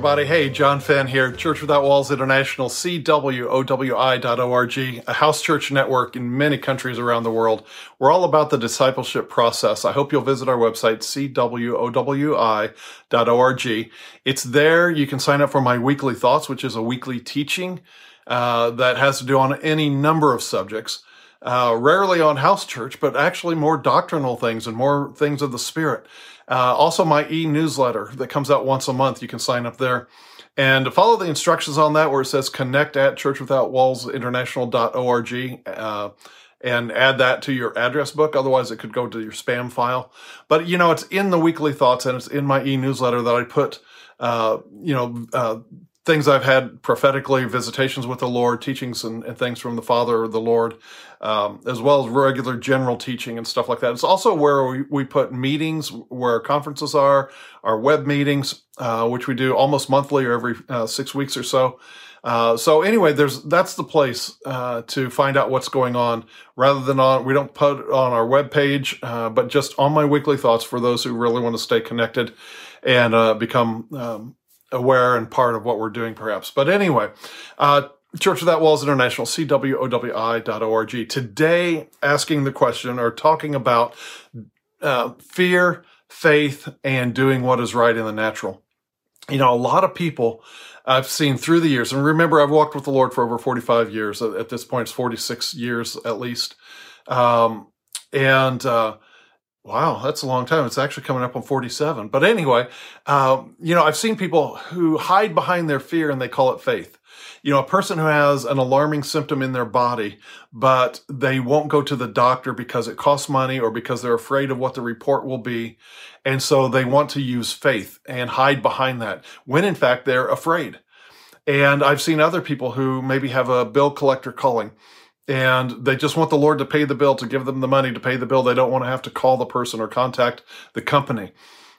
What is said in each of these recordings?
everybody. Hey, John Fenn here, Church Without Walls International, CWOWI.org, a house church network in many countries around the world. We're all about the discipleship process. I hope you'll visit our website, CWOWI.org. It's there. You can sign up for my weekly thoughts, which is a weekly teaching uh, that has to do on any number of subjects. Uh, rarely on house church, but actually more doctrinal things and more things of the Spirit. Uh, also, my e newsletter that comes out once a month. You can sign up there. And follow the instructions on that where it says connect at churchwithoutwallsinternational.org uh, and add that to your address book. Otherwise, it could go to your spam file. But, you know, it's in the weekly thoughts and it's in my e newsletter that I put, uh, you know, uh, things I've had prophetically, visitations with the Lord, teachings and, and things from the Father or the Lord, um, as well as regular general teaching and stuff like that. It's also where we, we put meetings, where conferences are, our web meetings, uh, which we do almost monthly or every uh, six weeks or so. Uh, so anyway, there's that's the place uh, to find out what's going on, rather than on we don't put it on our web page, uh, but just on my weekly thoughts for those who really want to stay connected and uh, become um, aware and part of what we're doing, perhaps. But anyway, uh, Church Without Walls International, CWOWI.org. Today, asking the question or talking about uh, fear, faith, and doing what is right in the natural. You know, a lot of people I've seen through the years, and remember, I've walked with the Lord for over 45 years. At this point, it's 46 years at least. Um, and, uh, Wow, that's a long time. It's actually coming up on 47. But anyway, um, you know, I've seen people who hide behind their fear and they call it faith. You know, a person who has an alarming symptom in their body, but they won't go to the doctor because it costs money or because they're afraid of what the report will be. And so they want to use faith and hide behind that when in fact they're afraid. And I've seen other people who maybe have a bill collector calling and they just want the Lord to pay the bill, to give them the money to pay the bill. They don't want to have to call the person or contact the company.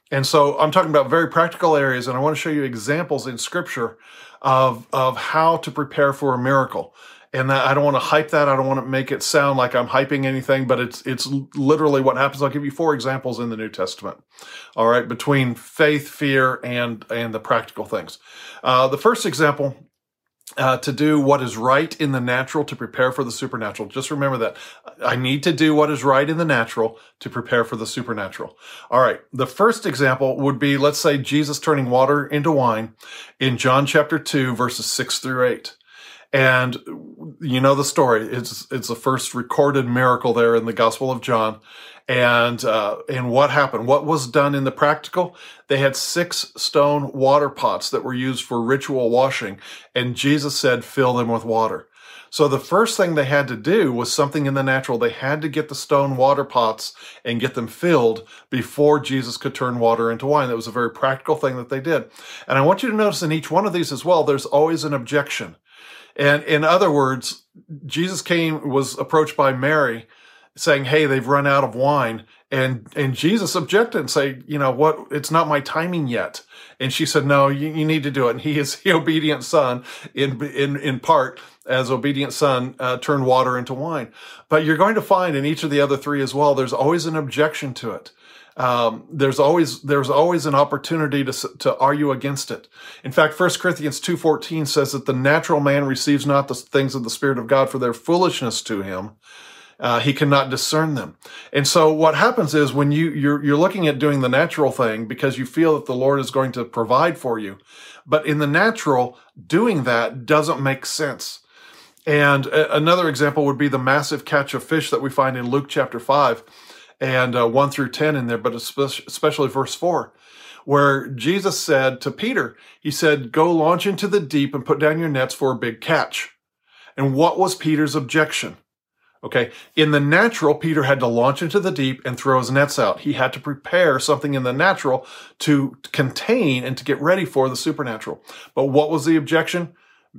And so I'm talking about very practical areas, and I want to show you examples in Scripture of, of how to prepare for a miracle. And that, I don't want to hype that. I don't want to make it sound like I'm hyping anything, but it's it's literally what happens. I'll give you four examples in the New Testament. All right, between faith, fear, and and the practical things. Uh, the first example uh, to do what is right in the natural to prepare for the supernatural. Just remember that I need to do what is right in the natural to prepare for the supernatural. All right. The first example would be, let's say Jesus turning water into wine in John chapter two, verses six through eight. And you know the story. It's, it's the first recorded miracle there in the gospel of John. And uh, and what happened? What was done in the practical? They had six stone water pots that were used for ritual washing, and Jesus said, "Fill them with water." So the first thing they had to do was something in the natural. They had to get the stone water pots and get them filled before Jesus could turn water into wine. That was a very practical thing that they did. And I want you to notice in each one of these as well, there's always an objection. And in other words, Jesus came, was approached by Mary saying, Hey, they've run out of wine. And, and Jesus objected and say, you know what? It's not my timing yet. And she said, no, you, you need to do it. And he is the obedient son in, in, in part as obedient son, uh, turned water into wine. But you're going to find in each of the other three as well, there's always an objection to it. Um, there's always there's always an opportunity to to argue against it. In fact, 1 Corinthians 2:14 says that the natural man receives not the things of the spirit of God for their foolishness to him, uh, he cannot discern them. And so what happens is when you, you're, you're looking at doing the natural thing because you feel that the Lord is going to provide for you. But in the natural, doing that doesn't make sense. And a- another example would be the massive catch of fish that we find in Luke chapter 5 and uh, 1 through 10 in there, but especially verse 4 where Jesus said to Peter, He said, Go launch into the deep and put down your nets for a big catch. And what was Peter's objection? Okay. In the natural, Peter had to launch into the deep and throw his nets out. He had to prepare something in the natural to contain and to get ready for the supernatural. But what was the objection?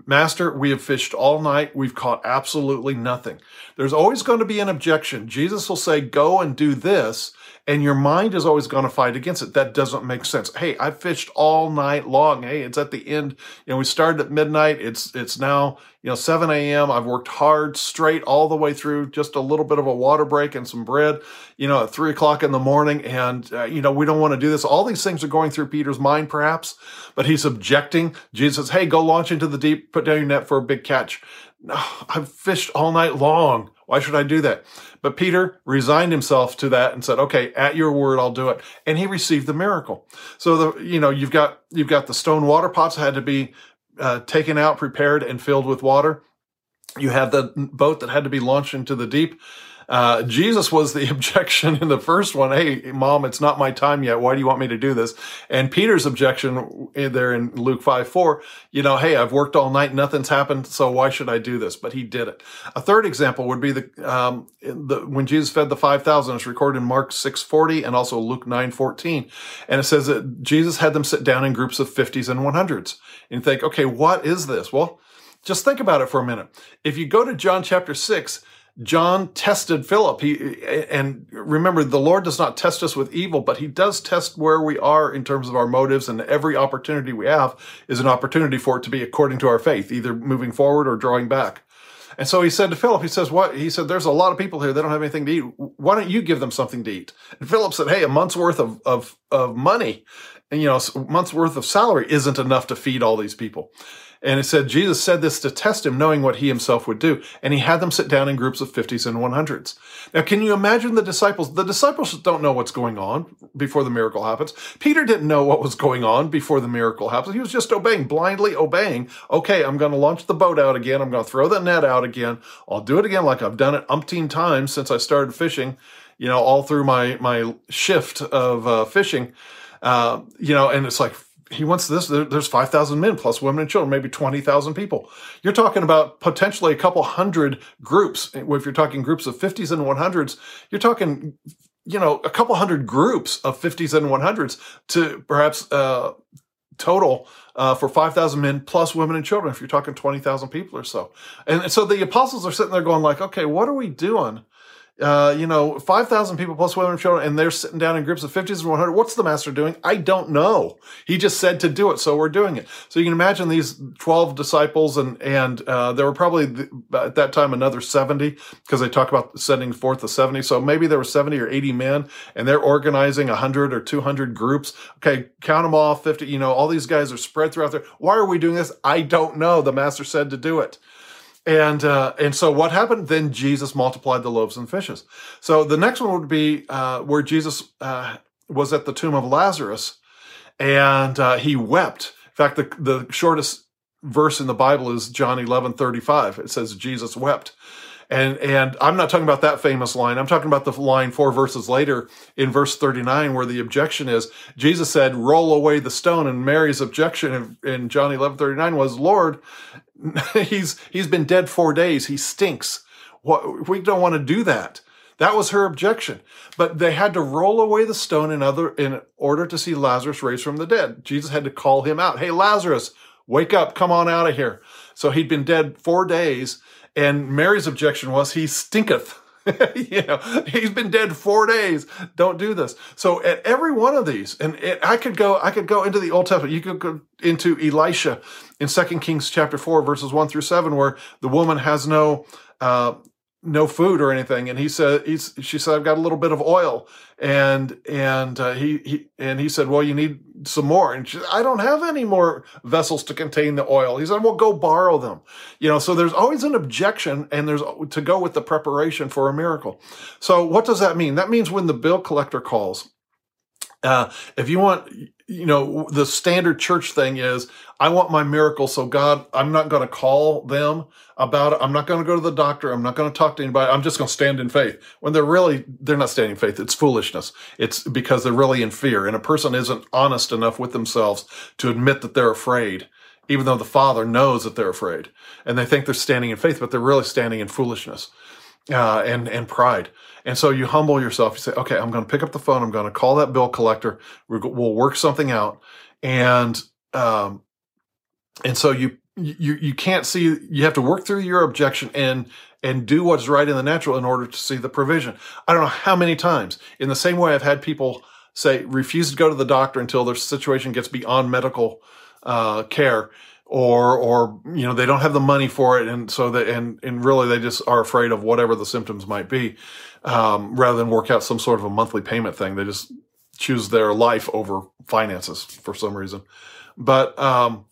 Master, we have fished all night. We've caught absolutely nothing. There's always going to be an objection. Jesus will say, Go and do this and your mind is always going to fight against it. That doesn't make sense. Hey, I fished all night long. Hey, it's at the end. You know, we started at midnight. It's it's now you know 7 a.m. I've worked hard straight all the way through. Just a little bit of a water break and some bread. You know, at three o'clock in the morning, and uh, you know we don't want to do this. All these things are going through Peter's mind, perhaps, but he's objecting. Jesus "Hey, go launch into the deep. Put down your net for a big catch." No, I've fished all night long. Why should I do that? But Peter resigned himself to that and said, "Okay, at your word, I'll do it." And he received the miracle. So the you know you've got you've got the stone water pots had to be uh, taken out, prepared, and filled with water. You had the boat that had to be launched into the deep. Uh, Jesus was the objection in the first one. Hey, mom, it's not my time yet. Why do you want me to do this? And Peter's objection there in Luke 5 4, you know, hey, I've worked all night, nothing's happened, so why should I do this? But he did it. A third example would be the, um, the when Jesus fed the 5,000, it's recorded in Mark 6 40 and also Luke 9 14. And it says that Jesus had them sit down in groups of 50s and 100s. And think, okay, what is this? Well, just think about it for a minute. If you go to John chapter 6, John tested Philip. He and remember the Lord does not test us with evil, but he does test where we are in terms of our motives and every opportunity we have is an opportunity for it to be according to our faith, either moving forward or drawing back. And so he said to Philip, he says, what? He said, there's a lot of people here. They don't have anything to eat. Why don't you give them something to eat? And Philip said, hey, a month's worth of, of, of money and, you know, a month's worth of salary isn't enough to feed all these people. And it said Jesus said this to test him, knowing what he himself would do. And he had them sit down in groups of 50s and 100s. Now, can you imagine the disciples? The disciples don't know what's going on before the miracle happens. Peter didn't know what was going on before the miracle happens. He was just obeying, blindly obeying. Okay, I'm going to launch the boat out again. I'm going to throw the net out again. I'll do it again like I've done it umpteen times since I started fishing, you know, all through my, my shift of uh, fishing. Uh, you know, and it's like, he wants this. there's 5,000 men plus women and children, maybe 20,000 people. You're talking about potentially a couple hundred groups. If you're talking groups of 50s and 100s, you're talking, you know, a couple hundred groups of 50s and 100s to perhaps uh, total uh, for 5,000 men plus women and children, if you're talking 20,000 people or so. And so the apostles are sitting there going like, okay, what are we doing? Uh, you know, 5,000 people plus women and children, and they're sitting down in groups of 50s and 100. What's the master doing? I don't know. He just said to do it, so we're doing it. So you can imagine these 12 disciples, and and uh, there were probably at that time another 70 because they talk about sending forth the 70. So maybe there were 70 or 80 men, and they're organizing 100 or 200 groups. Okay, count them all 50. You know, all these guys are spread throughout there. Why are we doing this? I don't know. The master said to do it. And uh, and so what happened? Then Jesus multiplied the loaves and fishes. So the next one would be uh, where Jesus uh, was at the tomb of Lazarus, and uh, he wept. In fact, the the shortest verse in the Bible is John eleven thirty five. It says Jesus wept. And and I'm not talking about that famous line. I'm talking about the line four verses later in verse 39 where the objection is Jesus said, "Roll away the stone." And Mary's objection in, in John 11:39 was, "Lord, he's he's been dead 4 days. He stinks. What we don't want to do that." That was her objection. But they had to roll away the stone in other in order to see Lazarus raised from the dead. Jesus had to call him out. Hey, Lazarus, wake up, come on out of here. So he'd been dead four days, and Mary's objection was, he stinketh. you know, he's been dead four days. Don't do this. So at every one of these, and it, I could go, I could go into the Old Testament. You could go into Elisha in Second Kings chapter four, verses one through seven, where the woman has no, uh, no food or anything and he said he's she said i've got a little bit of oil. And and uh, he, he and he said well you need some more. And she said, i don't have any more vessels to contain the oil. He said well go borrow them. You know so there's always an objection and there's to go with the preparation for a miracle. So what does that mean? That means when the bill collector calls uh, if you want you know, the standard church thing is I want my miracle. So God, I'm not going to call them about it. I'm not going to go to the doctor. I'm not going to talk to anybody. I'm just going to stand in faith when they're really, they're not standing in faith. It's foolishness. It's because they're really in fear and a person isn't honest enough with themselves to admit that they're afraid, even though the father knows that they're afraid and they think they're standing in faith, but they're really standing in foolishness uh, and and pride. And so you humble yourself. You say, okay, I'm going to pick up the phone. I'm going to call that bill collector. We'll work something out. And um, and so you you you can't see you have to work through your objection and and do what's right in the natural in order to see the provision. I don't know how many times in the same way I've had people say refuse to go to the doctor until their situation gets beyond medical uh, care or or you know they don't have the money for it. And so that and and really they just are afraid of whatever the symptoms might be um, rather than work out some sort of a monthly payment thing. They just choose their life over finances for some reason. But um,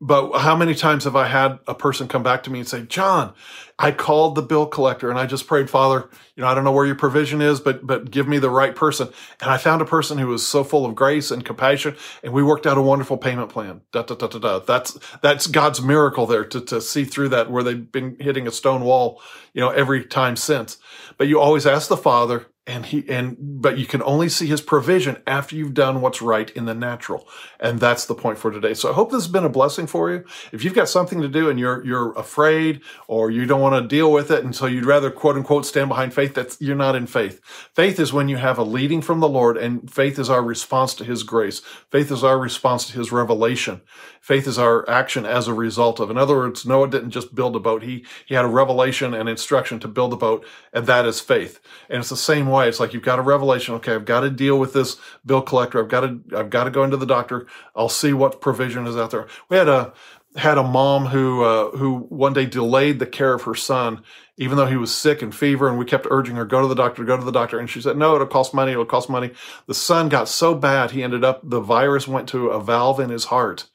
but how many times have I had a person come back to me and say, John, I called the bill collector and I just prayed, Father, you know, I don't know where your provision is, but but give me the right person. And I found a person who was so full of grace and compassion, and we worked out a wonderful payment plan. Da, da, da, da, da. That's that's God's miracle there to, to see through that where they've been hitting a stone wall, you know, every time since. But you always ask the Father, and he and but you can only see his provision after you've done what's right in the natural. And that's the point for today. So i hope this has been a blessing for you. If you've got something to do and you're you're afraid or you don't want to deal with it and so you'd rather quote unquote stand behind faith that's you're not in faith. Faith is when you have a leading from the lord and faith is our response to his grace. Faith is our response to his revelation. Faith is our action as a result of in other words noah didn't just build a boat. He he had a revelation and instruction to build a boat and that is faith. And it's the same it's like you've got a revelation. Okay, I've got to deal with this bill collector. I've got to I've got to go into the doctor. I'll see what provision is out there. We had a had a mom who uh, who one day delayed the care of her son, even though he was sick and fever, and we kept urging her go to the doctor, go to the doctor, and she said no, it'll cost money, it'll cost money. The son got so bad he ended up the virus went to a valve in his heart,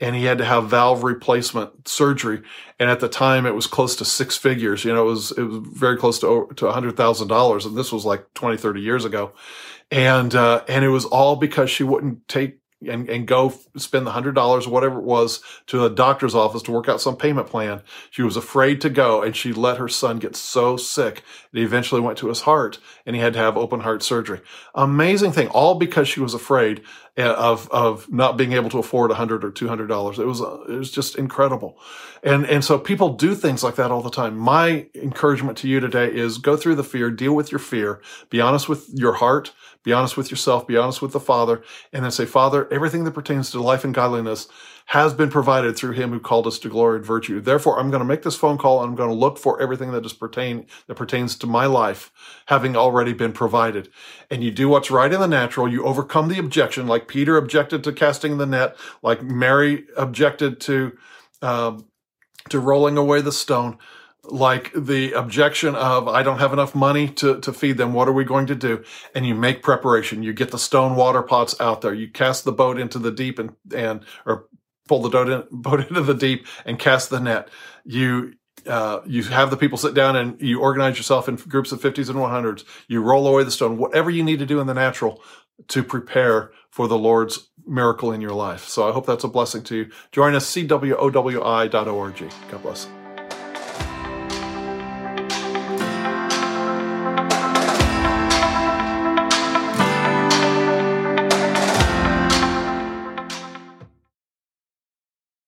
and he had to have valve replacement surgery. And at the time, it was close to six figures. You know, it was it was very close to to a hundred thousand dollars, and this was like 20, 30 years ago. And uh, and it was all because she wouldn't take and, and go spend the hundred dollars or whatever it was to the doctor's office to work out some payment plan. She was afraid to go and she let her son get so sick that he eventually went to his heart and he had to have open heart surgery. Amazing thing, all because she was afraid of, of not being able to afford a hundred or two hundred dollars. It was, uh, it was just incredible. And, and so people do things like that all the time. My encouragement to you today is go through the fear, deal with your fear, be honest with your heart, be honest with yourself, be honest with the Father, and then say, Father, everything that pertains to life and godliness has been provided through him who called us to glory and virtue. Therefore, I'm going to make this phone call and I'm going to look for everything that is pertain that pertains to my life, having already been provided. And you do what's right in the natural. You overcome the objection, like Peter objected to casting the net, like Mary objected to um, to rolling away the stone like the objection of I don't have enough money to, to feed them. What are we going to do? And you make preparation. You get the stone water pots out there. You cast the boat into the deep and, and or pull the boat, in, boat into the deep and cast the net. You uh, you have the people sit down and you organize yourself in groups of 50s and 100s. You roll away the stone, whatever you need to do in the natural to prepare for the Lord's miracle in your life. So I hope that's a blessing to you. Join us, cwowi.org. God bless.